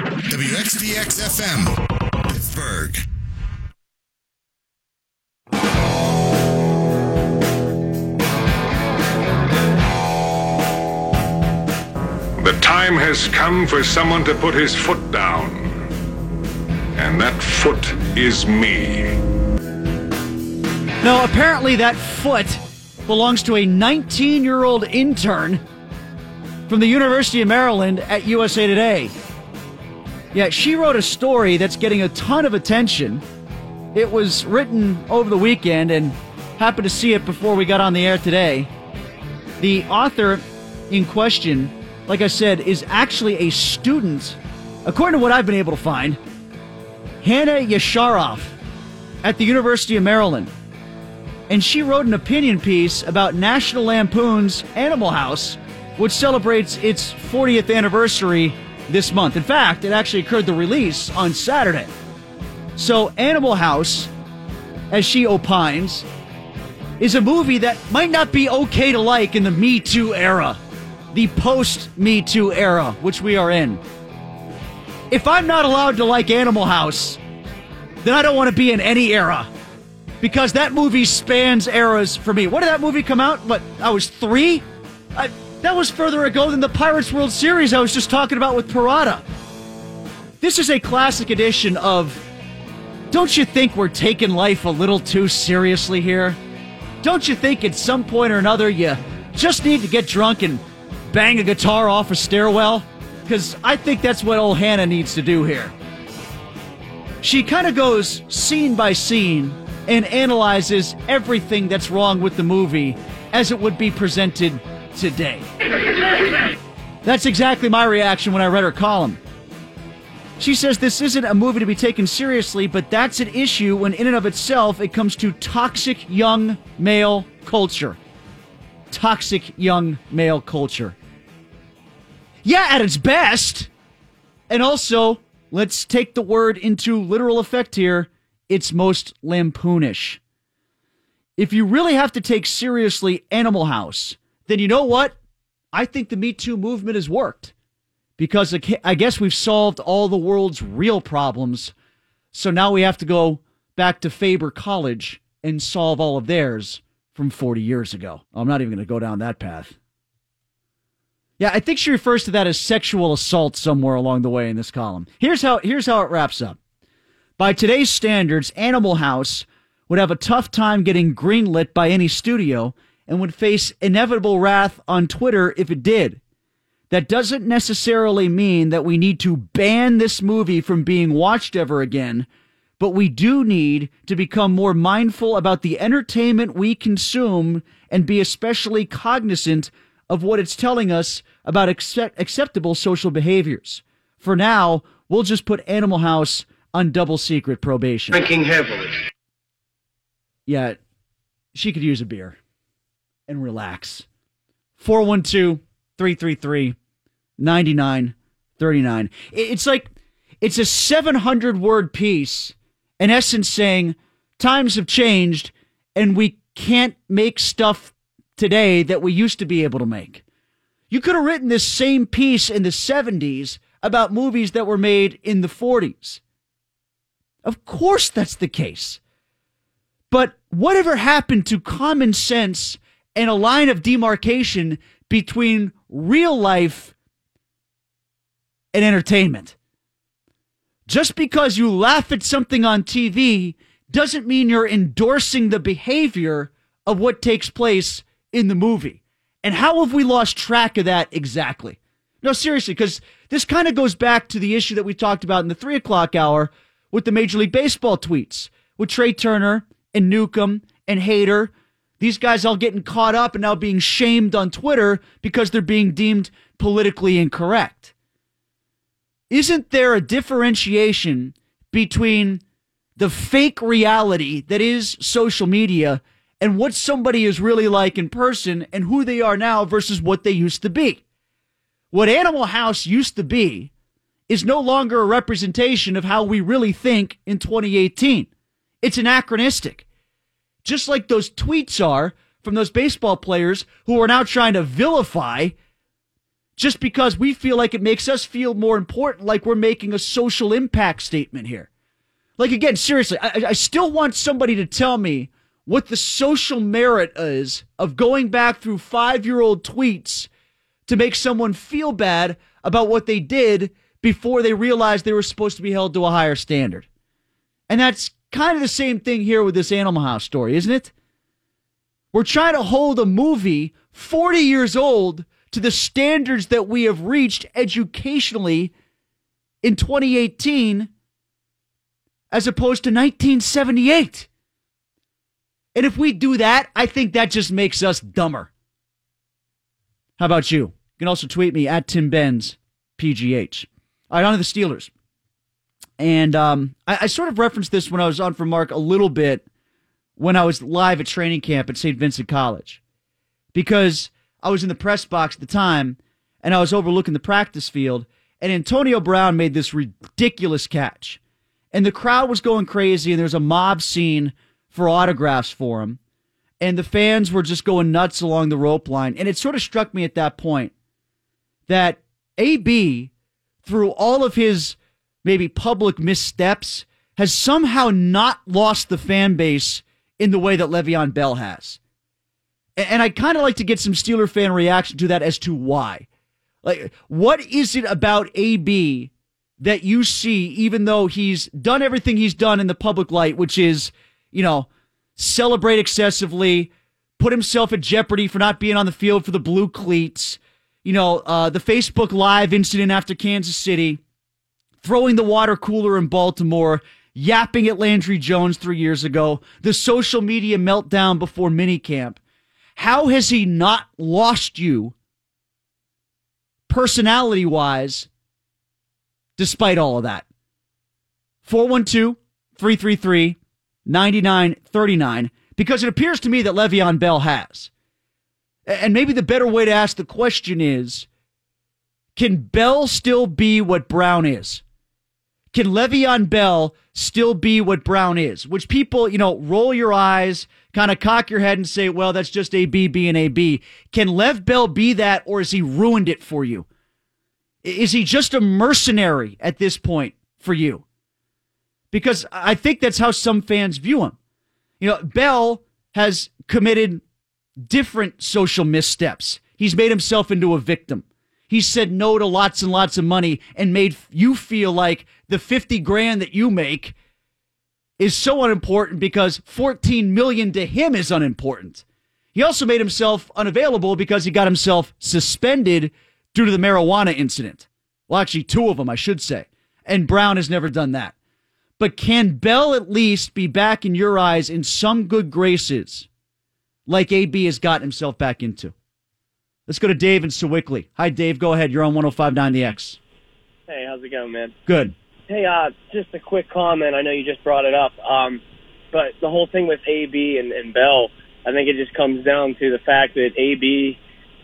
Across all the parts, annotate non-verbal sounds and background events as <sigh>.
WXDX FM, Pittsburgh. The time has come for someone to put his foot down. And that foot is me. Now, apparently, that foot belongs to a 19 year old intern from the University of Maryland at USA Today. Yeah, she wrote a story that's getting a ton of attention. It was written over the weekend and happened to see it before we got on the air today. The author in question, like I said, is actually a student, according to what I've been able to find, Hannah Yasharoff at the University of Maryland. And she wrote an opinion piece about National Lampoon's Animal House, which celebrates its 40th anniversary this month. In fact, it actually occurred the release on Saturday. So, Animal House, as she opines, is a movie that might not be okay to like in the Me Too era, the post Me Too era, which we are in. If I'm not allowed to like Animal House, then I don't want to be in any era because that movie spans eras for me. When did that movie come out? What, I was three? I, that was further ago than the Pirates World Series I was just talking about with Parada. This is a classic edition of Don't you think we're taking life a little too seriously here? Don't you think at some point or another you just need to get drunk and bang a guitar off a stairwell? Because I think that's what old Hannah needs to do here. She kind of goes scene by scene and analyzes everything that's wrong with the movie as it would be presented today. That's exactly my reaction when I read her column. She says this isn't a movie to be taken seriously, but that's an issue when, in and of itself, it comes to toxic young male culture. Toxic young male culture. Yeah, at its best. And also, let's take the word into literal effect here it's most lampoonish. If you really have to take seriously Animal House, then you know what? I think the Me Too movement has worked because I guess we've solved all the world's real problems. So now we have to go back to Faber College and solve all of theirs from 40 years ago. I'm not even going to go down that path. Yeah, I think she refers to that as sexual assault somewhere along the way in this column. Here's how here's how it wraps up. By today's standards, Animal House would have a tough time getting greenlit by any studio and would face inevitable wrath on Twitter if it did. That doesn't necessarily mean that we need to ban this movie from being watched ever again, but we do need to become more mindful about the entertainment we consume and be especially cognizant of what it's telling us about accept- acceptable social behaviors. For now, we'll just put Animal House on double secret probation. Drinking heavily. Yeah, she could use a beer and relax. 412 333 9939. It's like, it's a 700 word piece, in essence saying times have changed and we can't make stuff today that we used to be able to make. You could have written this same piece in the 70s about movies that were made in the 40s. Of course that's the case. But whatever happened to common sense and a line of demarcation between real life and entertainment? Just because you laugh at something on TV doesn't mean you're endorsing the behavior of what takes place in the movie. And how have we lost track of that exactly? No, seriously, because this kind of goes back to the issue that we talked about in the three o'clock hour with the Major League Baseball tweets with Trea Turner and Newcomb and Hader. These guys all getting caught up and now being shamed on Twitter because they're being deemed politically incorrect. Isn't there a differentiation between the fake reality that is social media and what somebody is really like in person and who they are now versus what they used to be? What Animal House used to be is no longer a representation of how we really think in 2018. It's anachronistic. Just like those tweets are from those baseball players who are now trying to vilify just because we feel like it makes us feel more important, like we're making a social impact statement here. Like, again, seriously, I, I still want somebody to tell me what the social merit is of going back through five year old tweets to make someone feel bad about what they did before they realized they were supposed to be held to a higher standard. And that's kind of the same thing here with this Animal House story, isn't it? We're trying to hold a movie 40 years old to the standards that we have reached educationally in 2018 as opposed to 1978. And if we do that, I think that just makes us dumber. How about you? You can also tweet me at Tim Benz, PGH. All right, on to the Steelers. And um, I, I, sort of referenced this when I was on for Mark a little bit when I was live at training camp at St. Vincent College because I was in the press box at the time and I was overlooking the practice field. And Antonio Brown made this ridiculous catch. And the crowd was going crazy, and there was a mob scene for autographs for him. And the fans were just going nuts along the rope line. And it sort of struck me at that point that AB, through all of his maybe public missteps, has somehow not lost the fan base in the way that Le'Veon Bell has. And I'd kind of like to get some Steeler fan reaction to that as to why. Like, what is it about AB that you see, even though he's done everything he's done in the public light, which is, you know, celebrate excessively, put himself at jeopardy for not being on the field for the blue cleats, you know, uh, the Facebook Live incident after Kansas City, throwing the water cooler in Baltimore, yapping at Landry Jones three years ago, the social media meltdown before minicamp. How has he not lost you personality wise despite all of that? 412 333 9939 because it appears to me that Le'Veon Bell has. And maybe the better way to ask the question is can Bell still be what Brown is? Can Le'Veon Bell still be what Brown is? Which people, you know, roll your eyes, kind of cock your head and say, well, that's just AB being AB. Can Lev Bell be that or has he ruined it for you? Is he just a mercenary at this point for you? Because I think that's how some fans view him. You know, Bell has committed different social missteps. He's made himself into a victim. He said no to lots and lots of money and made you feel like the 50 grand that you make is so unimportant because 14 million to him is unimportant. He also made himself unavailable because he got himself suspended due to the marijuana incident. Well, actually, two of them, I should say. And Brown has never done that. But can Bell at least be back in your eyes in some good graces like AB has gotten himself back into? Let's go to Dave and Sewickley. Hi, Dave. Go ahead. You're on 1059 The X. Hey, how's it going, man? Good. Hey, uh, just a quick comment. I know you just brought it up. Um, but the whole thing with AB and, and Bell, I think it just comes down to the fact that AB,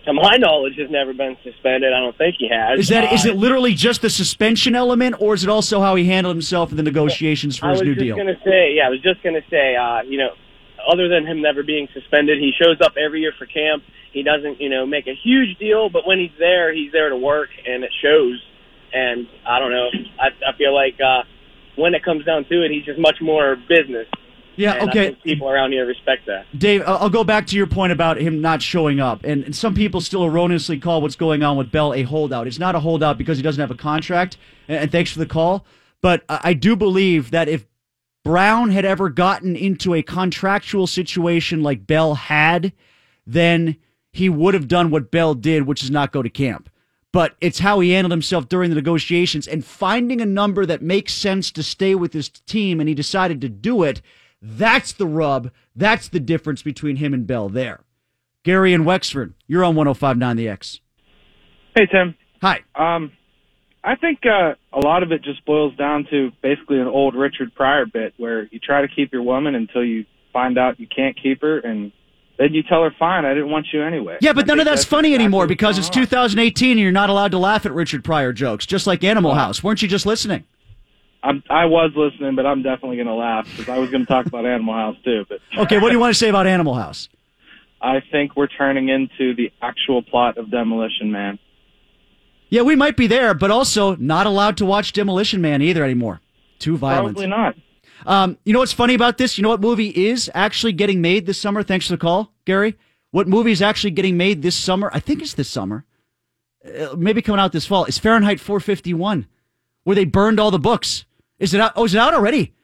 to my <laughs> knowledge, has never been suspended. I don't think he has. Is that uh, is it literally just the suspension element, or is it also how he handled himself in the negotiations for I his was new just deal? gonna say, yeah, I was just gonna say, uh, you know, other than him never being suspended, he shows up every year for camp. He doesn't, you know, make a huge deal, but when he's there, he's there to work, and it shows. And I don't know, I, I feel like uh, when it comes down to it, he's just much more business. Yeah. And Okay. people around here respect that. Dave, I'll I'll go back to your point about him not showing up. And, and some people still erroneously call what's going on with Bell a holdout. It's not a holdout because he doesn't have a contract. And, and thanks for the call. But I I do believe that if Brown had ever gotten into a contractual situation like Bell had, then he would have done what Bell did, which is not go to camp. But it's how he handled himself during the negotiations and finding a number that makes sense to stay with his team, and he decided to do it. That's the rub. That's the difference between him and Bell there. Gary and Wexford, you're on 1059 The X. Hey Tim. Hi. Um, I think uh, a lot of it just boils down to basically an old Richard Pryor bit where you try to keep your woman until you find out you can't keep her, and then you tell her, "Fine, I didn't want you anyway." Yeah, but I none of think that's funny exactly anymore because it's going on. 2018 and you're not allowed to laugh at Richard Pryor jokes, just like Animal House. Weren't you just listening? I'm, I was listening, but I'm definitely going to laugh because I was going to talk about Animal House too. But <laughs> Okay, what do you want to say about Animal House? I think we're turning into the actual plot of Demolition Man. Yeah, we might be there, but also not allowed to watch Demolition Man either anymore. Too violent. Probably not. Um, you know what's funny about this? You know what movie is actually getting made this summer? Thanks for the call, Gary. What movie is actually getting made this summer? I think it's this summer. Uh, maybe coming out this fall. It's Fahrenheit 451, where they burned all the books. Is it out? Oh, is it out already?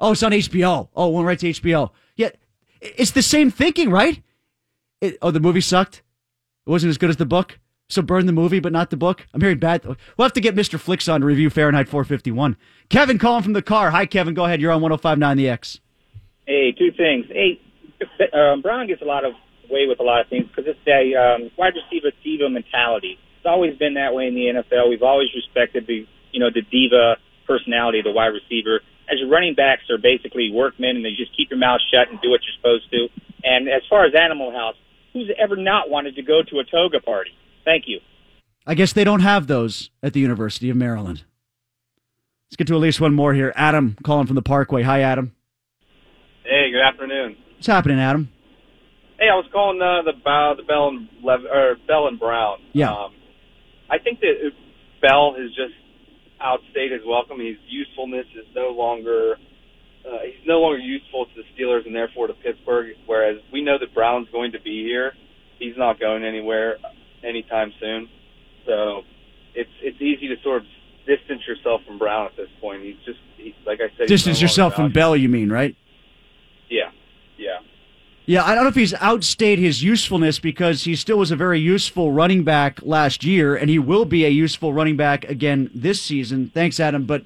Oh, it's on HBO. Oh, went right to HBO. Yeah, it's the same thinking, right? It, oh, the movie sucked. It wasn't as good as the book. So burn the movie, but not the book. I'm hearing bad. We'll have to get Mr. Flicks on to review Fahrenheit 451. Kevin calling from the car. Hi, Kevin. Go ahead. You're on 1059 The X. Hey, two things. Hey, um, Brown gets a lot of way with a lot of things because it's a um, wide receiver diva mentality. It's always been that way in the NFL. We've always respected the you know the diva personality of the wide receiver. As your running backs are basically workmen and they just keep your mouth shut and do what you're supposed to. And as far as Animal House, who's ever not wanted to go to a toga party? Thank you. I guess they don't have those at the University of Maryland. Let's get to at least one more here. Adam calling from the Parkway. Hi, Adam. Hey, good afternoon. What's happening, Adam? Hey, I was calling uh, the Bow, the Bell and Lev, or Bell and Brown. Yeah. Um, I think that Bell has just outstayed his welcome. His usefulness is no longer uh, he's no longer useful to the Steelers and therefore to Pittsburgh. Whereas we know that Brown's going to be here, he's not going anywhere anytime soon. So it's it's easy to sort of distance yourself from Brown at this point. He's just he's like I said, Distance yourself from. Bell, you mean, right? Yeah, yeah. Yeah, I don't know if he's outstayed his usefulness because he still was a very useful running back last year, and he will be a useful running back again this season. Thanks, Adam. But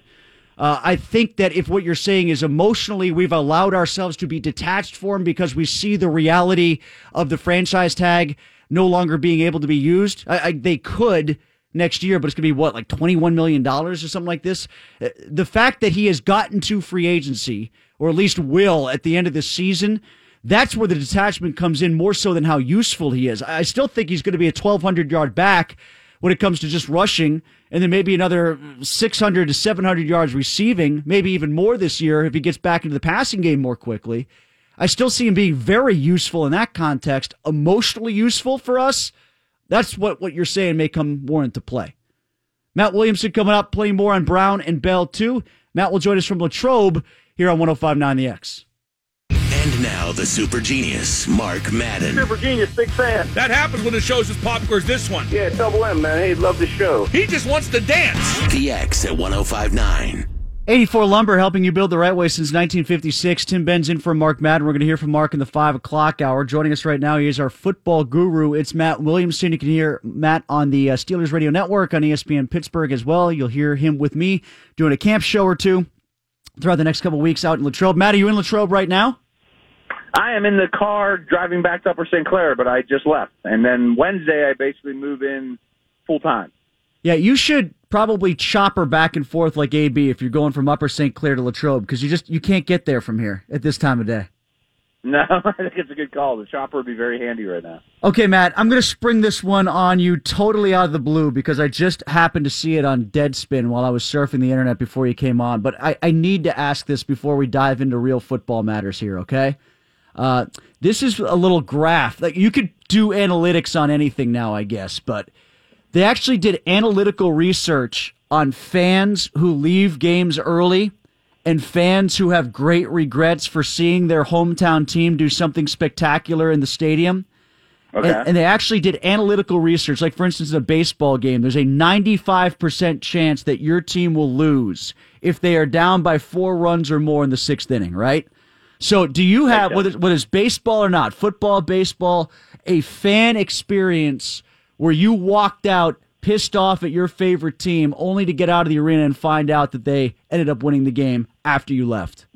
uh, I think that if what you're saying is emotionally we've allowed ourselves to be detached for him because we see the reality of the franchise tag no longer being able to be used, I, I, they could next year, but it's going to be what, like $21 million or something like this? Uh, The fact that he has gotten to free agency, or at least will at the end of this season, that's where the detachment comes in more so than how useful he is. I still think he's going to be a 1,200 yard back when it comes to just rushing, and then maybe another 600 to 700 yards receiving, maybe even more this year if he gets back into the passing game more quickly. I still see him being very useful in that context, emotionally useful for us. That's what, what you're saying may come more into play. Matt Williamson coming up, playing more on Brown and Bell too. Matt will join us from Latrobe here on 1059 The X. And now the super genius, Mark Madden. Super genius, big fan. That happens when the show's as popular as this one. Yeah, double M, man. Hey, love the show. He just wants to dance. The X at 1059. 84 Lumber helping you build the right way since 1956. Tim Benz in for Mark Madden. We're going to hear from Mark in the 5 o'clock hour. Joining us right now, he is our football guru. It's Matt Williamson. You can hear Matt on the uh, Steelers Radio Network on ESPN Pittsburgh as well. You'll hear him with me doing a camp show or two throughout the next couple weeks out in Latrobe. Matt, are you in Latrobe right now? I am in the car driving back to Upper St. Clair, but I just left. And then Wednesday, I basically move in full time. Yeah, you should probably chopper back and forth like AB if you're going from Upper St. Clair to Latrobe because you just you can't get there from here at this time of day. No, <laughs> I think it's a good call. The chopper would be very handy right now. Okay, Matt, I'm going to spring this one on you totally out of the blue because I just happened to see it on Deadspin while I was surfing the internet before you came on. But I, I need to ask this before we dive into real football matters here, okay? Uh, this is a little graph. Like you could do analytics on anything now, I guess, but they actually did analytical research on fans who leave games early and fans who have great regrets for seeing their hometown team do something spectacular in the stadium. Okay. And, and they actually did analytical research. Like, for instance, in a baseball game, there's a 95% chance that your team will lose if they are down by four runs or more in the sixth inning, right? So, do you have, whether, whether it's baseball or not, football, baseball, a fan experience where you walked out pissed off at your favorite team only to get out of the arena and find out that they ended up winning the game after you left?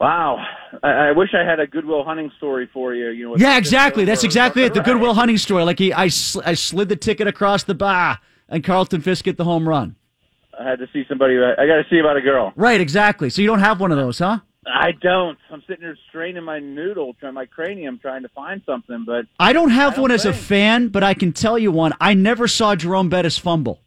Wow. I, I wish I had a Goodwill Hunting story for you. You know. Yeah, exactly. That's exactly it. The something, Goodwill? Hunting story. Like he, I, sl- I slid the ticket across the bar, and Carlton Fisk hit the home run. I had to see somebody. I got to see about a girl. Right, exactly. So you don't have one of those, huh? I don't. I'm sitting here straining my noodle, trying my cranium, trying to find something. But I don't have I don't one as a fan, but I can tell you one. I never saw Jerome Bettis fumble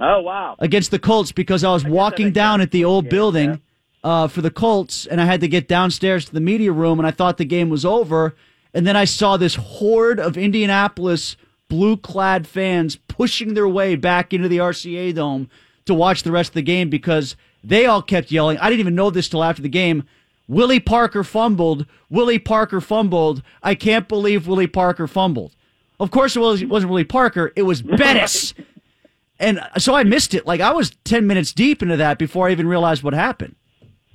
oh wow, against the Colts because I was walking down sense. at the old Yeah, building uh, for the Colts, and I had to get downstairs to the media room, and I thought the game was over, and then I saw this horde of Indianapolis blue-clad fans pushing their way back into the RCA Dome to watch the rest of the game because they all kept yelling. I didn't even know this till after the game. Willie Parker fumbled. Willie Parker fumbled. I can't believe Willie Parker fumbled. Of course, it, was, it wasn't Willie Parker. It was Bettis. <laughs> and uh, so I missed it. Like I was 10 minutes deep into that before I even realized what happened.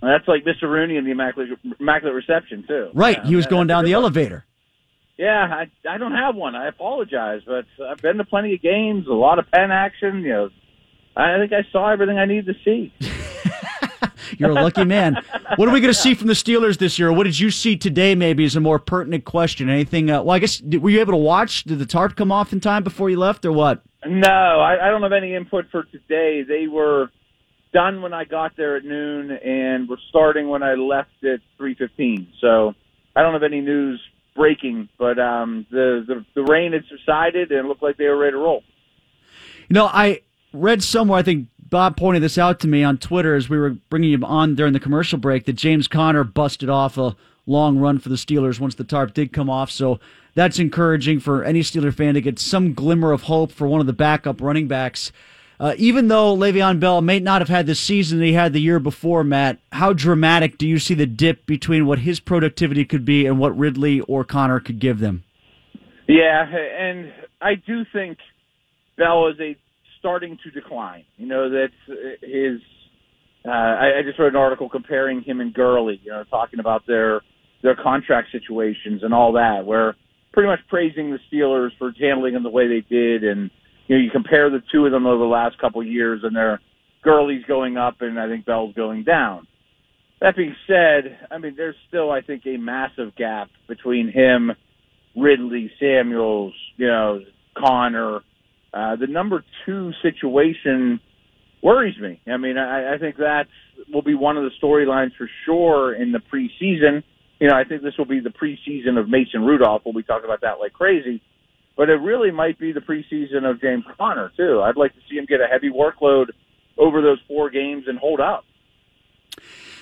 Well, that's like Mr. Rooney in the Immaculate, Immaculate Reception, too. Right. Yeah, he was that- going down the elevator. Yeah, I I don't have one. I apologize, but I've been to plenty of games, a lot of pen action. You know, I think I saw everything I needed to see. <laughs> You're a lucky man. What are we going to see from the Steelers this year? What did you see today? Maybe is a more pertinent question. Anything? Uh, well, I guess were you able to watch? Did the tarp come off in time before you left, or what? No, I, I don't have any input for today. They were done when I got there at noon, and were starting when I left at three fifteen. So I don't have any news breaking, but um, the, the the rain had subsided, and it looked like they were ready to roll. You know, I read somewhere. I think Bob pointed this out to me on Twitter as we were bringing him on during the commercial break that James Conner busted off a long run for the Steelers once the tarp did come off. So that's encouraging for any Steeler fan to get some glimmer of hope for one of the backup running backs. Uh, even though Le'Veon Bell may not have had the season that he had the year before, Matt, how dramatic do you see the dip between what his productivity could be and what Ridley or Conner could give them? Yeah, and I do think Bell is a starting to decline. You know that uh, his. Uh, I, I just read an article comparing him and Gurley. You know, talking about their their contract situations and all that, where pretty much praising the Steelers for handling them the way they did, and you know you compare the two of them over the last couple of years, and their Gurley's going up, and I think Bell's going down. That being said, I mean there's still I think a massive gap between him Ridley, Samuels, you know, Conner. Uh, the number two situation worries me. I mean, I, I think that will be one of the storylines for sure in the preseason. You know, I think this will be the preseason of Mason Rudolph. We'll be talking about that like crazy. But it really might be the preseason of James Conner, too. I'd like to see him get a heavy workload over those four games and hold up.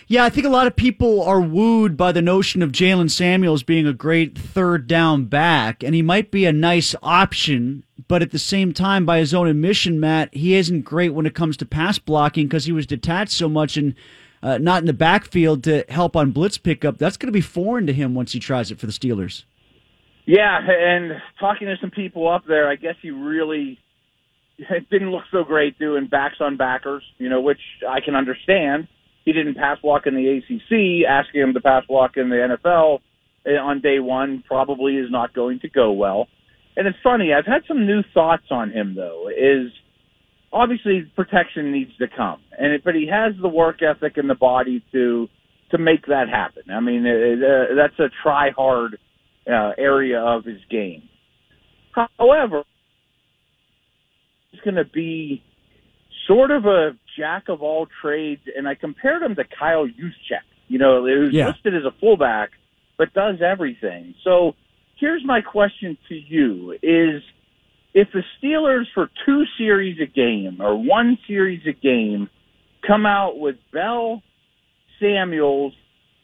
Yeah, I think a lot of people are wooed by the notion of Jalen Samuels being a great third down back, and he might be a nice option, but at the same time, by his own admission, Matt, he isn't great when it comes to pass blocking because he was detached so much and uh, not in the backfield to help on blitz pickup. That's going to be foreign to him once he tries it for the Steelers. Yeah, and talking to some people up there, I guess he really it <laughs> didn't look so great doing backs on backers, you know, which I can understand. He didn't pass block in the ACC. Asking him to pass block in the NFL eh, on day one probably is not going to go well. And it's funny, I've had some new thoughts on him though. Is obviously protection needs to come, and it, but he has the work ethic and the body to to make that happen. I mean, it, uh, that's a try hard uh, area of his game. However, he's going to be sort of a jack of all trades, and I compared him to Kyle Juszczyk, you know, who's Yeah. listed as a fullback but does everything. So here's my question to you: Is if the Steelers for two series a game or one series a game come out with Bell, Samuels,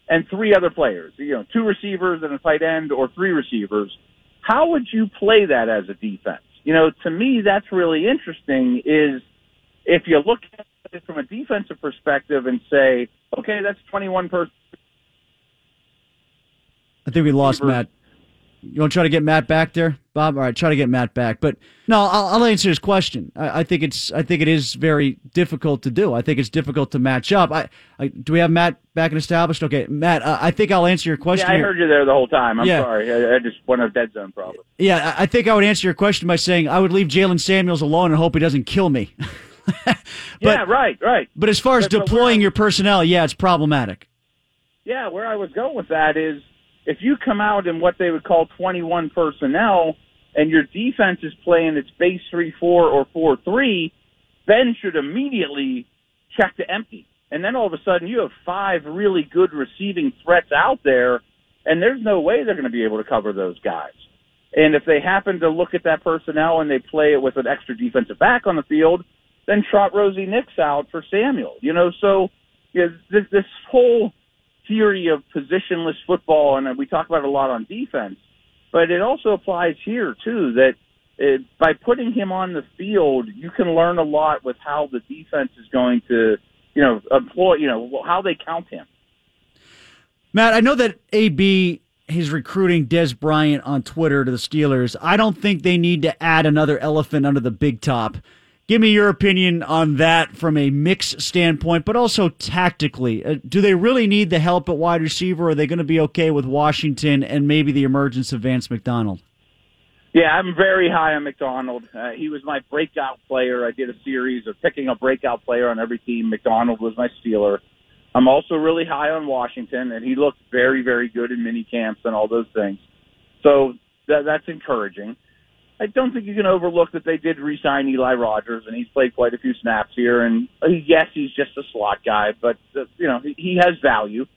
and three other players, you know, two receivers and a tight end or three receivers, how would you play that as a defense? You know, to me, that's really interesting is if you look at it from a defensive perspective and say, okay, that's 21 person. I think we lost Matt. You want to try to get Matt back there, Bob? All right, try to get Matt back. But no, I'll, I'll answer his question. I, I think it's I think it is very difficult to do. I think it's difficult to match up. I, I do we have Matt back and established? Okay, Matt. Uh, I think I'll answer your question. Yeah, I here. heard you there the whole time. I'm Yeah. sorry. I, I just went a dead zone problem. Yeah, I I think I would answer your question by saying I would leave Jalen Samuels alone and hope he doesn't kill me. <laughs> <laughs> yeah, right, right. But as far as But- but deploying your personnel, yeah, it's problematic. Yeah, where I was going with that is if you come out in what they would call 21 personnel and your defense is playing its base 3 4 or 4 3, Ben should immediately check to empty. And then all of a sudden you have five really good receiving threats out there, and there's no way they're going to be able to cover those guys. And if they happen to look at that personnel and they play it with an extra defensive back on the field, then trot Rosie Nix out for Samuel. You know, so you know, this this whole theory of positionless football, and we talk about it a lot on defense, but it also applies here too. That it, by putting him on the field, you can learn a lot with how the defense is going to, you know, employ, you know, how they count him. Matt, I know that AB is recruiting Dez Bryant on Twitter to the Steelers. I don't think they need to add another elephant under the big top. Give me your opinion on that from a mix standpoint, but also tactically. Uh, do they really need the help at wide receiver? Or are they going to be okay with Washington and maybe the emergence of Vance McDonald? Yeah, I'm very high on McDonald. Uh, he was my breakout player. I did a series of picking a breakout player on every team. McDonald was my Steeler. I'm also really high on Washington, and he looked very, very good in mini camps and all those things. So that, that's encouraging. I don't think you can overlook that they did re-sign Eli Rogers, and he's played quite a few snaps here. And yes, he's just a slot guy, but uh, you know he, he has value.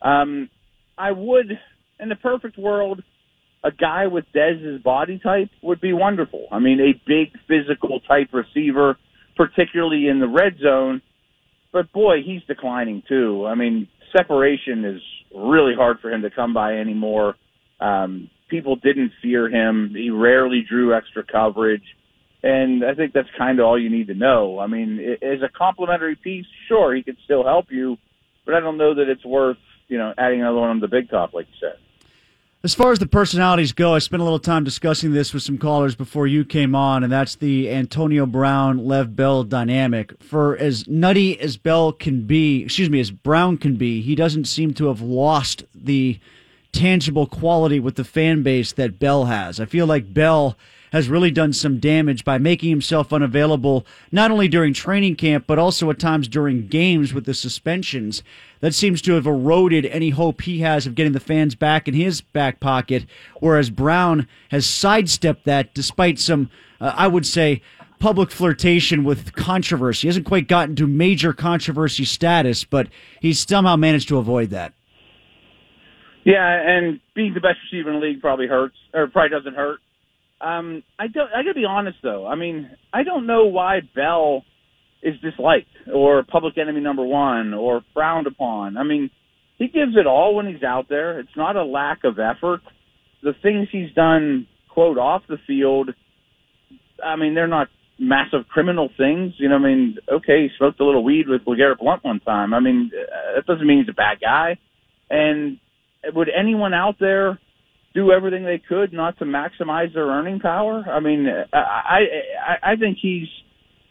Um, I would, in the perfect world, a guy with Dez's body type would be wonderful. I mean, a big physical type receiver, particularly in the red zone. But boy, he's declining too. I mean, separation is really hard for him to come by anymore. Um, people didn't fear him. He rarely drew extra coverage. And I think that's kind of all you need to know. I mean, as a complimentary piece, sure, he could still help you, but I don't know that it's worth, you know, adding another one on the big top, like you said. As far as the personalities go, I spent a little time discussing this with some callers before you came on, and that's the Antonio Brown Lev Bell dynamic. For as nutty as Bell can be, excuse me, as Brown can be, he doesn't seem to have lost the tangible quality with the fan base that Bell has. I feel like Bell has really done some damage by making himself unavailable not only during training camp but also at times during games with the suspensions. That seems to have eroded any hope he has of getting the fans back in his back pocket, whereas Brown has sidestepped that despite some, uh, I would say, public flirtation with controversy. He hasn't quite gotten to major controversy status, but he's somehow managed to avoid that. Yeah, and being the best receiver in the league probably hurts, or probably doesn't hurt. Um, I don't. I gotta be honest though. I mean, I don't know why Bell is disliked or public enemy number one or frowned upon. I mean, he gives it all when he's out there. It's not a lack of effort. The things he's done, quote, off the field. I mean, they're not massive criminal things. You know, I mean, okay, he smoked a little weed with LeGarrette Blunt one time. I mean, uh, that doesn't mean he's a bad guy. And would anyone out there do everything they could not to maximize their earning power? I mean, I I, I think he's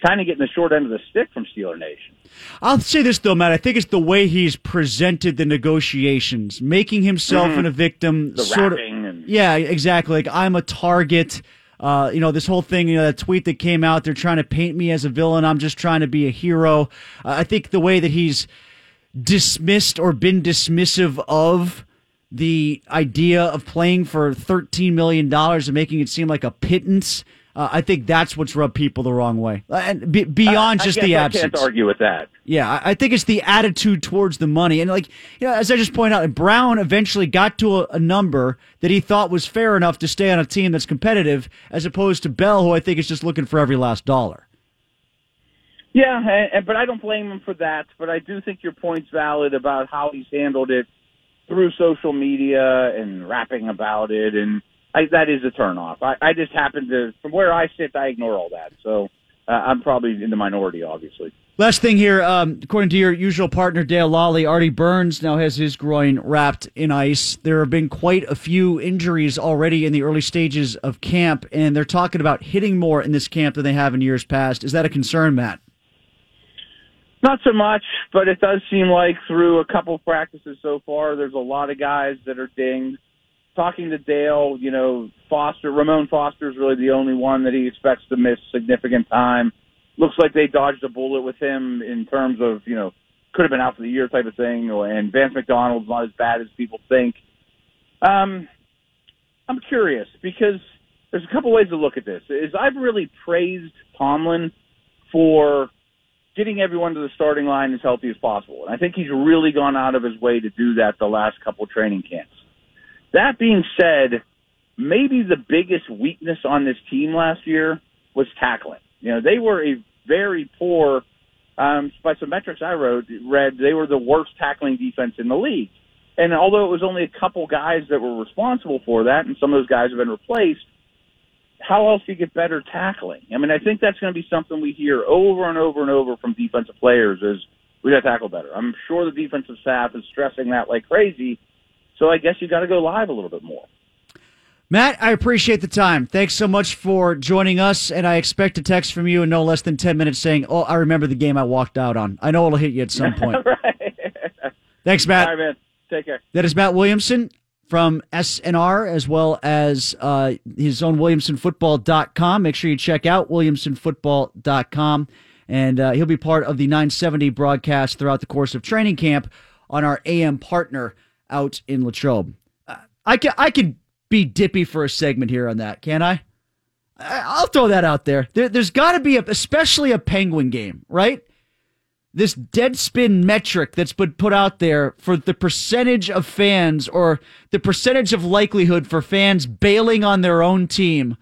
kind of getting the short end of the stick from Steeler Nation. I'll say this though, Matt. I think it's the way he's presented the negotiations, making himself mm-hmm. and a victim. The sort of, and- yeah, exactly. Like I'm a target. Uh, you know, this whole thing, you know, that tweet that came out, they're trying to paint me as a villain. I'm just trying to be a hero. Uh, I think the way that he's dismissed or been dismissive of the idea of playing for $13 million and making it seem like a pittance. Uh, I think that's what's rubbed people the wrong way, uh, and be, beyond just the absence. I can't argue with that. Yeah, I, I think it's the attitude towards the money, and like you know, as I just pointed out, Brown eventually got to a, a, number that he thought was fair enough to stay on a team that's competitive, as opposed to Bell, who I think is just looking for every last dollar. Yeah, and, and, but I don't blame him for that. But I do think your point's valid about how he's handled it through social media and rapping about it, and I, that is a turnoff. I, I just happen to, from where I sit, I ignore all that. So uh, I'm probably in the minority, obviously. Last thing here, um, according to your usual partner Dale Lolley, Artie Burns now has his groin wrapped in ice. There have been quite a few injuries already in the early stages of camp, and they're talking about hitting more in this camp than they have in years past. Is that a concern, Matt? Not so much, but it does seem like through a couple practices so far, there's a lot of guys that are dinged. Talking to Dale, you know, Foster, Ramon Foster is really the only one that he expects to miss significant time. Looks like they dodged a bullet with him in terms of, you know, could have been out for the year type of thing. And Vance McDonald's not as bad as people think. Um, I'm curious because there's a couple ways to look at this. Is I've really praised Tomlin for getting everyone to the starting line as healthy as possible. And I think he's really gone out of his way to do that the last couple training camps. That being said, maybe the biggest weakness on this team last year was tackling. You know, they were a very poor, um, by some metrics I wrote, read, they were the worst tackling defense in the league. And although it was only a couple guys that were responsible for that, and some of those guys have been replaced, how else do you get better tackling? I mean, I think that's going to be something we hear over and over and over from defensive players is we got to tackle better. I'm sure the defensive staff is stressing that like crazy. So I guess you got to go live a little bit more. Matt, I appreciate the time. Thanks so much for joining us, and I expect a text from you in no less than 10 minutes saying, Oh, I remember the game I walked out on. I know it'll hit you at some <laughs> point. right. Thanks, Matt. All right, man. Take care. That is Matt Williamson from SNR, as well as uh, his own WilliamsonFootball.com. Make sure you check out WilliamsonFootball.com, and uh, he'll be part of the 970 broadcast throughout the course of training camp on our AM partner out in Latrobe. Uh, I, can, I could be dippy for a segment here on that, can I? I'll throw that out there. there there's got to be, a, especially a Penguin game, right? This deadspin metric that's been put out there for the percentage of fans or the percentage of likelihood for fans bailing on their own team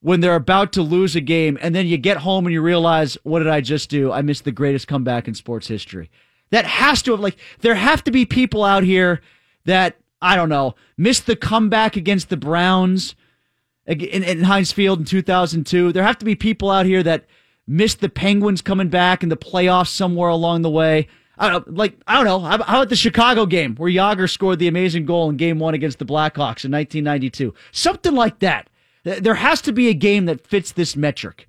when they're about to lose a game, and then you get home and you realize, what did I just do? I missed the greatest comeback in sports history. That has to have, like, there have to be people out here that I don't know, missed the comeback against the Browns in, in Heinz Field in 2002. There have to be people out here that missed the Penguins coming back in the playoffs somewhere along the way. I don't know, like I don't know. How about the Chicago game where Jagr scored the amazing goal in Game One against the Blackhawks in 1992? Something like that. There has to be a game that fits this metric.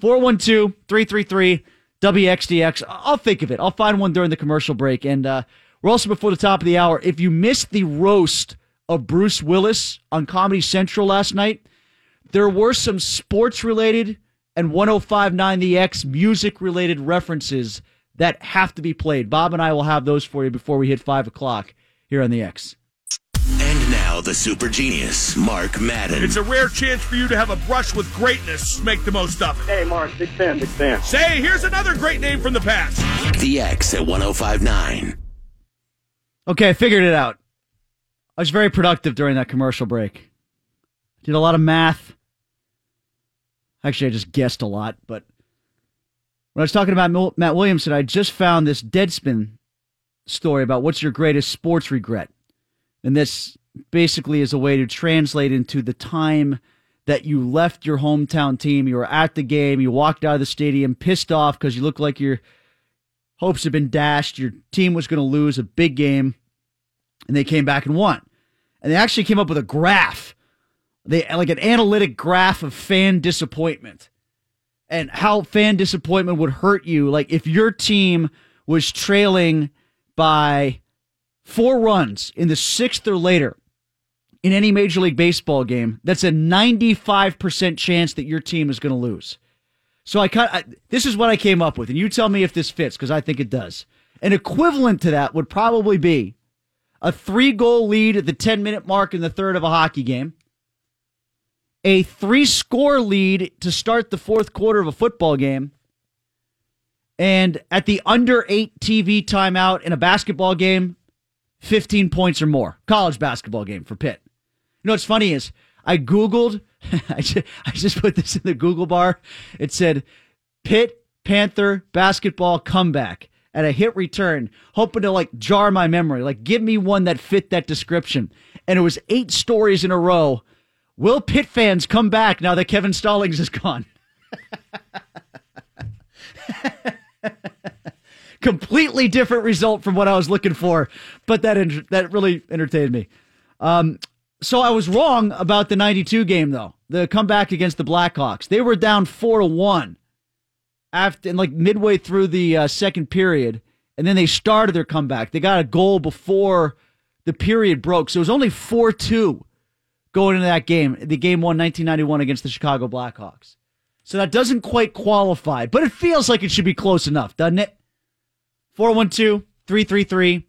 412-333 WXDX. I'll think of it. I'll find one during the commercial break. And uh, we're also before the top of the hour. If you missed the roast of Bruce Willis on Comedy Central last night, there were some sports related and 1059 The X music related references that have to be played. Bob and I will have those for you before we hit 5 o'clock here on The X. And now the super genius, Mark Madden. It's a rare chance for you to have a brush with greatness. Make the most of it. Hey, Mark, big fan, big fan. Say, here's another great name from the past. The X at 1059. Okay, I figured it out. I was very productive during that commercial break. Did a lot of math. Actually, I just guessed a lot, but when I was talking about Matt Williamson, I just found this Deadspin story about what's your greatest sports regret. And this basically is a way to translate into the time that you left your hometown team, you were at the game, you walked out of the stadium pissed off because you looked like your hopes had been dashed, your team was going to lose a big game, and they came back and won. And they actually came up with a graph, they like an analytic graph of fan disappointment and how fan disappointment would hurt you. Like if your team was trailing by four runs in the sixth or later in any Major League Baseball game, that's a 95% chance that your team is going to lose. So I cut. This is what I came up with, and you tell me if this fits because I think it does. An equivalent to that would probably be a three goal lead at the 10 minute mark in the third of a hockey game, a three score lead to start the fourth quarter of a football game, and at the under eight TV timeout in a basketball game, 15 points or more. College basketball game for Pitt. You know what's funny is I Googled, <laughs> I just, put this in the Google bar. It said Pitt Panther basketball comeback and a hit return, hoping to like jar my memory, like give me one that fit that description. And it was eight stories in a row. Will Pitt fans come back now that Kevin Stallings is gone? <laughs> Completely different result from what I was looking for, but that that really entertained me. Um, so I was wrong about the 92 game though. The comeback against the Blackhawks. They were down 4 to 1 after like midway through the uh, second period and then they started their comeback. They got a goal before the period broke. So it was only 4-2 going into that game. The game won 1991 against the Chicago Blackhawks. So that doesn't quite qualify, but it feels like it should be close enough, doesn't it? 412 333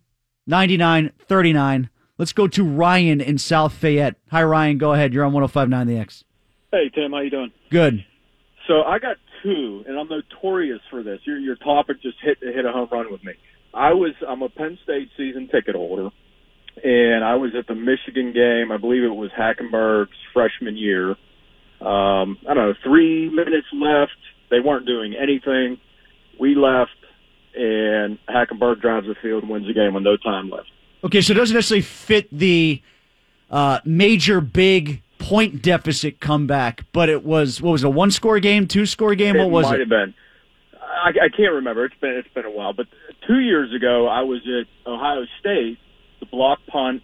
9939. Let's go to Ryan in South Fayette. Hi, Ryan. Go ahead. You're on 1059 The X. Hey, Tim. How you doing? Good. So I got two, and I'm notorious for this. Your your topic just hit hit a home run with me. I was I'm a Penn State season ticket holder, and I was at the Michigan game. I believe it was Hackenberg's freshman year. Um, I don't know, three minutes left. They weren't doing anything. We left, and Hackenberg drives the field and wins the game with no time left. Okay, so it doesn't necessarily fit the uh, major big point deficit comeback, but it was what was it, a one score game, two score game? What it was might it? have been. I, I can't remember. It's been it's been a while. But two years ago, I was at Ohio State. Block punt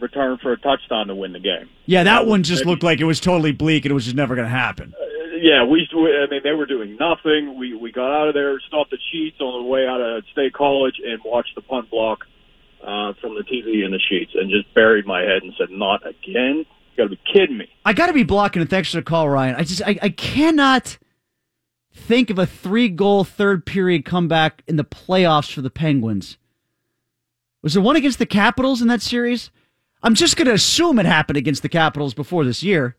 return for a touchdown to win the game. Yeah, that one just looked like it was totally bleak and it was just never going to happen. Uh, yeah, we. I mean, they were doing nothing. We we got out of there, stopped the Sheetz on the way out of State College, and watched the punt block uh, from the TV in the Sheetz, and just buried my head and said, "Not again." You got to be kidding me. I got to be blocking it. Thanks for the call, Ryan. I just I, I cannot think of a three goal third period comeback in the playoffs for the Penguins. Was there one against the Capitals in that series? I'm just going to assume it happened against the Capitals before this year.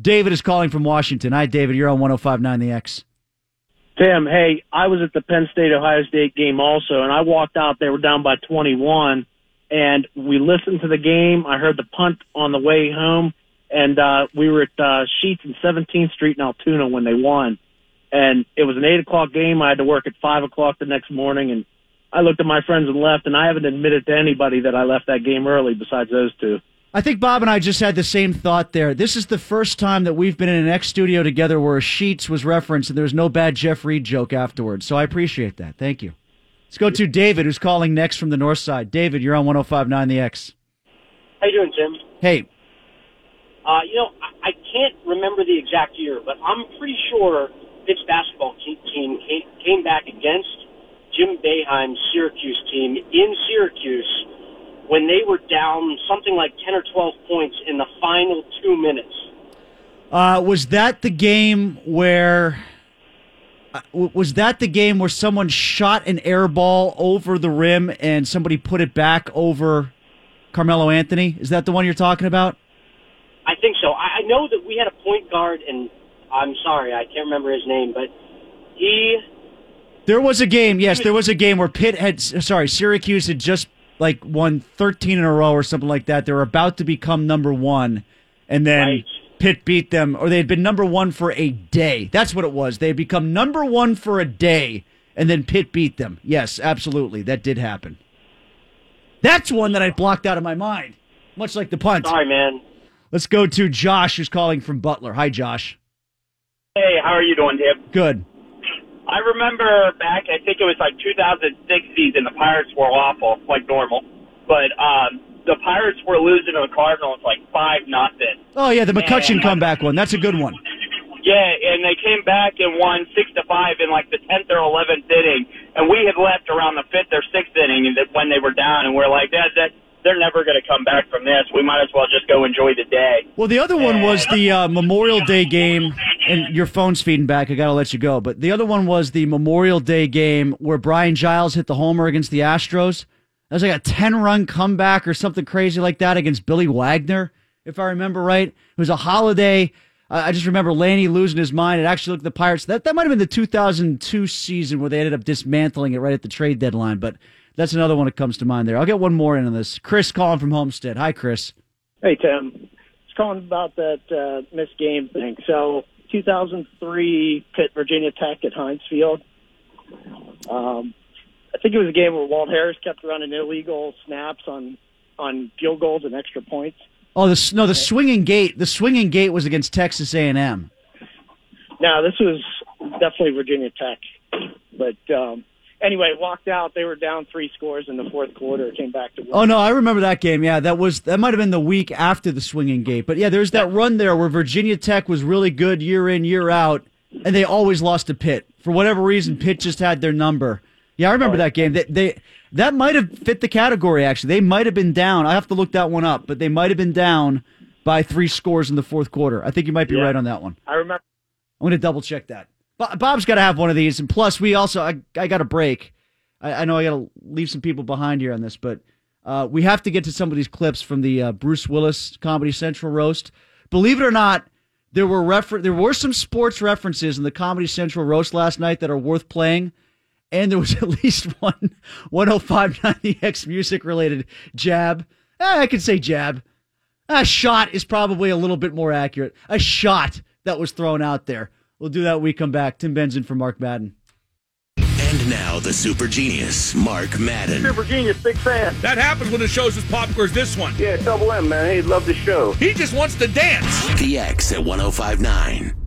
David is calling from Washington. Hi, David. You're on 1059 The X. Tim, hey, I was at the Penn State Ohio State game also, and I walked out. They were down by 21, and we listened to the game. I heard the punt on the way home, and uh, we were at uh, Sheetz and 17th Street in Altoona when they won. And it was an 8 o'clock game. I had to work at 5 o'clock the next morning, and I looked at my friends and left, and I haven't admitted to anybody that I left that game early besides those two. I think Bob and I just had the same thought there. This is the first time that we've been in an X studio together where Sheetz was referenced and there's no bad Jeff Reed joke afterwards. So I appreciate that. Thank you. Let's go to David, who's calling next from the north side. David, you're on 1059 The X. How you doing, Tim? Hey, Uh, you know, I, I can't remember the exact year, but I'm pretty sure this basketball team came, came back against Jim Boeheim's Syracuse team in Syracuse when they were down something like 10 or 12 points in the final two minutes. uh, was that the game where. uh, Was that the game where someone shot an air ball over the rim and somebody put it back over Carmelo Anthony? Is that the one you're talking about? I think so. I, I know that we had a point guard, and I'm sorry, I can't remember his name, but he There was a game, yes, there was a game where Pitt had, sorry, Syracuse had just like won 13 in a row or something like that. They were about to become number one, and then Pitt beat them, or they had been number one for a day. That's what it was. They had become number one for a day, and then Pitt beat them. Yes, absolutely. That did happen. That's one that I blocked out of my mind, much like the punt. Sorry, man. Let's go to Josh, who's calling from Butler. Hi, Josh. Hey, how are you doing, Tim? Good. I remember back, I think it was like 2006 season, the Pirates were awful, like normal. But um, the Pirates were losing to the Cardinals like 5 nothing. Oh, yeah, the McCutcheon And- comeback one. That's a good one. Yeah, and they came back and won 6 to 5 in like the 10th or 11th inning. And we had left around the 5th or 6th inning when they were down, and we're like, that, that, they're never going to come back from this. We might as well just go enjoy the day. Well, the other one was the uh, Memorial Day game, and your phone's feeding back. I got to let you go. But the other one was the Memorial Day game where Brian Giles hit the homer against the Astros. That was like a 10 run comeback or something crazy like that against Billy Wagner, if I remember right. It was a holiday. I just remember Lanny losing his mind. It actually looked the Pirates. That, that might have been the 2002 season where they ended up dismantling it right at the trade deadline. But that's another one that comes to mind there. I'll get one more in on this. Chris calling from Homestead. Hi, Chris. Hey, Tim. Just calling about that uh, missed game thing. So, 2003 Pitt Virginia Tech at Heinz Field. Um, I think it was a game where Walt Harris kept running illegal snaps on on field goals and extra points. Oh, the no, the swinging gate. The swinging gate was against Texas A and M. Now, this was definitely Virginia Tech, but um, anyway, walked out. They were down three scores in the fourth quarter. Came back to win. Oh no, I remember that game. Yeah, that was that might have been the week after the swinging gate. But yeah, there's that run there where Virginia Tech was really good year in year out, and they always lost to Pitt for whatever reason. Pitt just had their number. Yeah, I remember that game. They, they that might have fit the category. Actually, they might have been down. I have to look that one up, but they might have been down by three scores in the fourth quarter. I think you might be Yeah. right on that one. I remember. I'm going to double check that. Bo- Bob's got to have one of these, and plus, we also I, I got a break. I, I know I got to leave some people behind here on this, but uh, we have to get to some of these clips from the uh, Bruce Willis Comedy Central roast. Believe it or not, there were refer- there were some sports references in the Comedy Central roast last night that are worth playing, and there was <laughs> at least one 105.9 The X music related jab. Eh, I could say jab. A shot is probably a little bit more accurate. A shot that was thrown out there. We'll do that when we come back. Tim Benson for Mark Madden. And now the super genius, Mark Madden. Super genius, big fan. That happens when the show's as popular as this one. Yeah, double M, man. Hey, love the show. He just wants to dance. The X at 1059.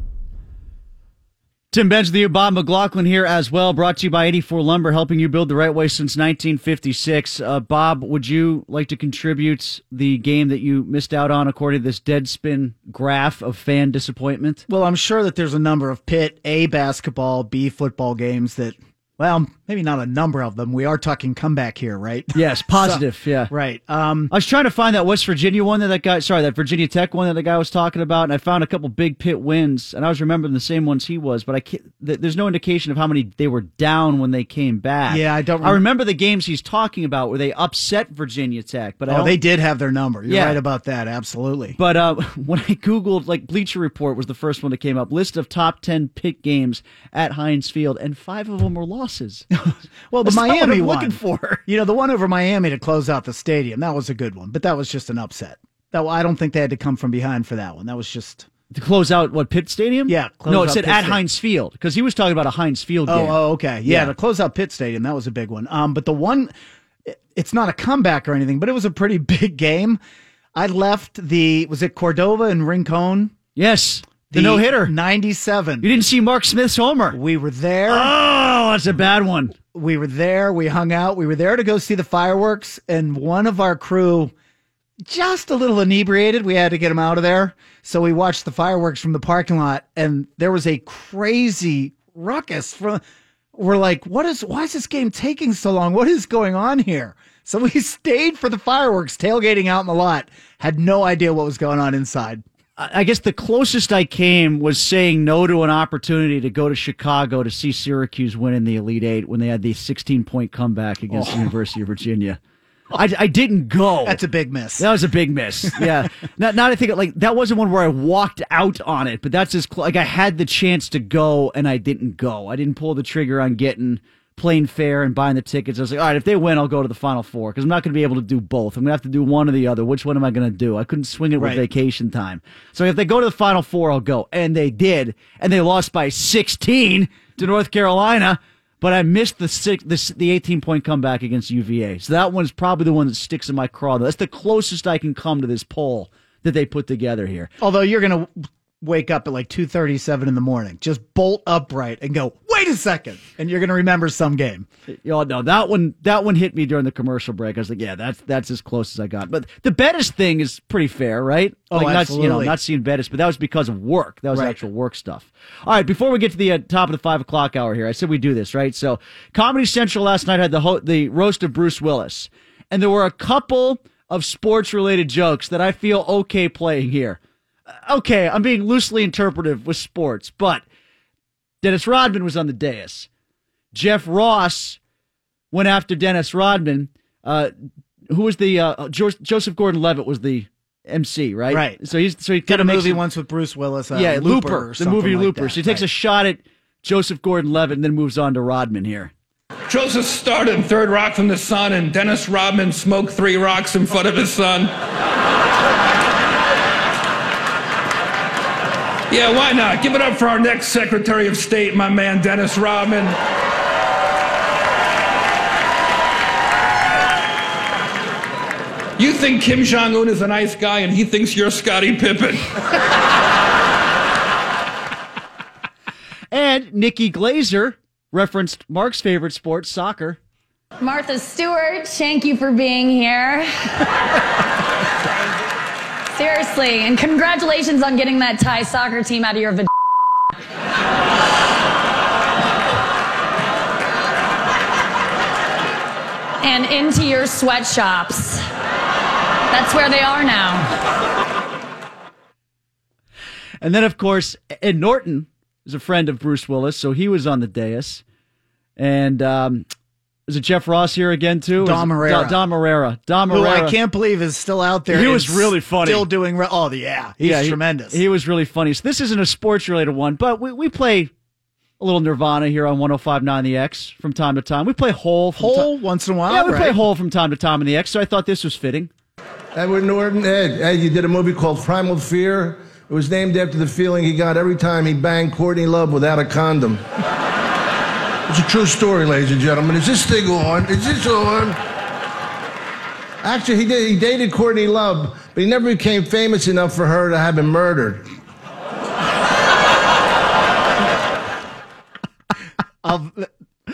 Tim Benz, the Bob McLaughlin here as well, brought to you by 84 Lumber, helping you build the right way since 1956. Uh, Bob, would you like to contribute the game that you missed out on according to this Deadspin graph of fan disappointment? Well, I'm sure that there's a number of Pitt A basketball, B football games that, well, maybe not a number of them. We are talking comeback here, right? <laughs> Yes, positive, So- yeah. Right. Um, I was trying to find that West Virginia one that that guy, sorry, that Virginia Tech one that the guy was talking about, and I found a couple big Pitt wins, and I was remembering the same ones he was, but I can't, th- there's no indication of how many they were down when they came back. Yeah, I don't I remember the games he's talking about where they upset Virginia Tech, but oh, they did have their number. You're Yeah. right about that. Absolutely. But uh, <laughs> when I googled, like Bleacher Report was the first one that came up, list of top ten Pitt games at Heinz Field, and five of them were losses. <laughs> Well, the That's Miami one. looking for. <laughs> You know, the one over Miami to close out the stadium. That was a good one, but that was just an upset. That I don't think they had to come from behind for that one. That was just to close out what Pitt Stadium? Yeah, close no, it said Pitt at Stadium. Heinz Field because he was talking about a Heinz Field Oh, game. oh, okay. Yeah, Yeah. to close out Pitt Stadium, that was a big one. Um, but the one, it's not a comeback or anything, but it was a pretty <laughs> big game. I left the was it Cordova and Rincon? Yes, the no-hitter. ninety-seven. You didn't see Mark Smith's homer. We were there. Oh, that's a bad one. We were there. We hung out. We were there to go see the fireworks, and one of our crew, just a little inebriated, we had to get him out of there. So we watched the fireworks from the parking lot, and there was a crazy ruckus. From we're like, what is? Why is this game taking so long? What is going on here? So we <laughs> stayed for the fireworks, tailgating out in the lot. Had no idea what was going on inside. I guess the closest I came was saying no to an opportunity to go to Chicago to see Syracuse win in the Elite Eight when they had the 16 point comeback against the Oh. University of Virginia. I, I didn't go. That's a big miss. That was a big miss. Yeah. <laughs> not, not I think like that wasn't one where I walked out on it, but that's as cl- like I had the chance to go and I didn't go. I didn't pull the trigger on getting plane fare and buying the tickets. I was like, all right, if they win, I'll go to the Final Four because I'm not going to be able to do both. I'm going to have to do one or the other. Which one am I going to do? I couldn't swing it with Right. vacation time. So if they go to the Final Four, I'll go. And they did, and they lost by 16 to North Carolina. But I missed the six, the, the 18 point comeback against UVA. So that one's probably the one that sticks in my craw. That's the closest I can come to this poll that they put together here. Although you're gonna wake up at like two thirty seven in the morning, just bolt upright and go, wait a second, and you're gonna remember some game. Oh no, that one that one hit me during the commercial break. I was like, yeah, that's that's as close as I got. But the Bettis thing is pretty fair, right? Oh, like not you know not seeing Bettis, but that was because of work. That was Right. actual work stuff. All right, before we get to the uh, top of the five o'clock hour here, I said we do this right. So Comedy Central last night had the ho- the roast of Bruce Willis, and there were a couple of sports related jokes that I feel okay playing here. Uh, Okay, I'm being loosely interpretive with sports, but Dennis Rodman was on the dais. Jeff Ross went after Dennis Rodman. Uh, who was the uh, jo- Joseph Gordon-Levitt was the MC, right? Right. So he's so he Did kind a movie it- once with Bruce Willis. Uh, yeah, Looper, or Looper, the movie like Looper. that. So he takes a shot at Joseph Gordon-Levitt and then moves on to Rodman here. Joseph started third rock from the sun, and Dennis Rodman smoked three rocks in front of his son. Yeah, why not? Give it up for our next Secretary of State, my man Dennis Rodman. You think Kim Jong Un is a nice guy, and he thinks you're Scottie Pippen. And Nikki Glazer referenced Mark's favorite sport, soccer. Martha Stewart, thank you for being here. <laughs> Seriously, and congratulations on getting that Thai soccer team out of your vagina. and into your sweatshops. That's where they are now. And then, of course, Ed Norton is a friend of Bruce Willis, so he was on the dais. And um, is it Jeff Ross here again too? Dom Is it- Irrera. Dom, Dom Irrera. Who I can't believe is still out there. He was really funny. Still doing. Re- oh yeah, he's Yeah, he- tremendous. He, was really funny. So this isn't a sports related one, but we, we play a little Nirvana here on 105.9 The X from time to time. We play Hole. From Hole ti- once in a while. Yeah, we play right? Hole from time to time in The X, so I thought this was fitting. Edward Norton, Ed, Ed, you did a movie called Primal Fear. It was named after the feeling he got every time he banged Courtney Love without a condom. It's a true story, ladies and gentlemen. Is this thing on? Is this on? Actually, he, did, he dated Courtney Love, but he never became famous enough for her to have him murdered. Of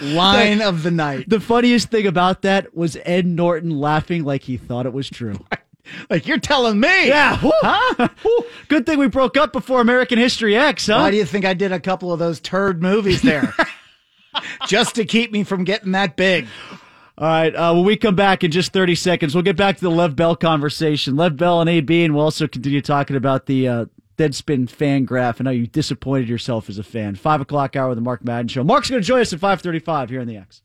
line of the night. The funniest thing about that was Ed Norton laughing like he thought it was true. <laughs> Like you're telling me? Yeah. Huh? Good thing we broke up before American History X, huh? Why do you think I did a couple of those turd movies there? <laughs> Just to keep me from getting that big. All right. Uh, when we come back in just 30 seconds, we'll get back to the Lev Bell conversation. Lev Bell and AB, and we'll also continue talking about the uh, Deadspin fan graph and how you disappointed yourself as a fan. Five o'clock hour of the Mark Madden Show. Mark's going to join us at 535 here on the X.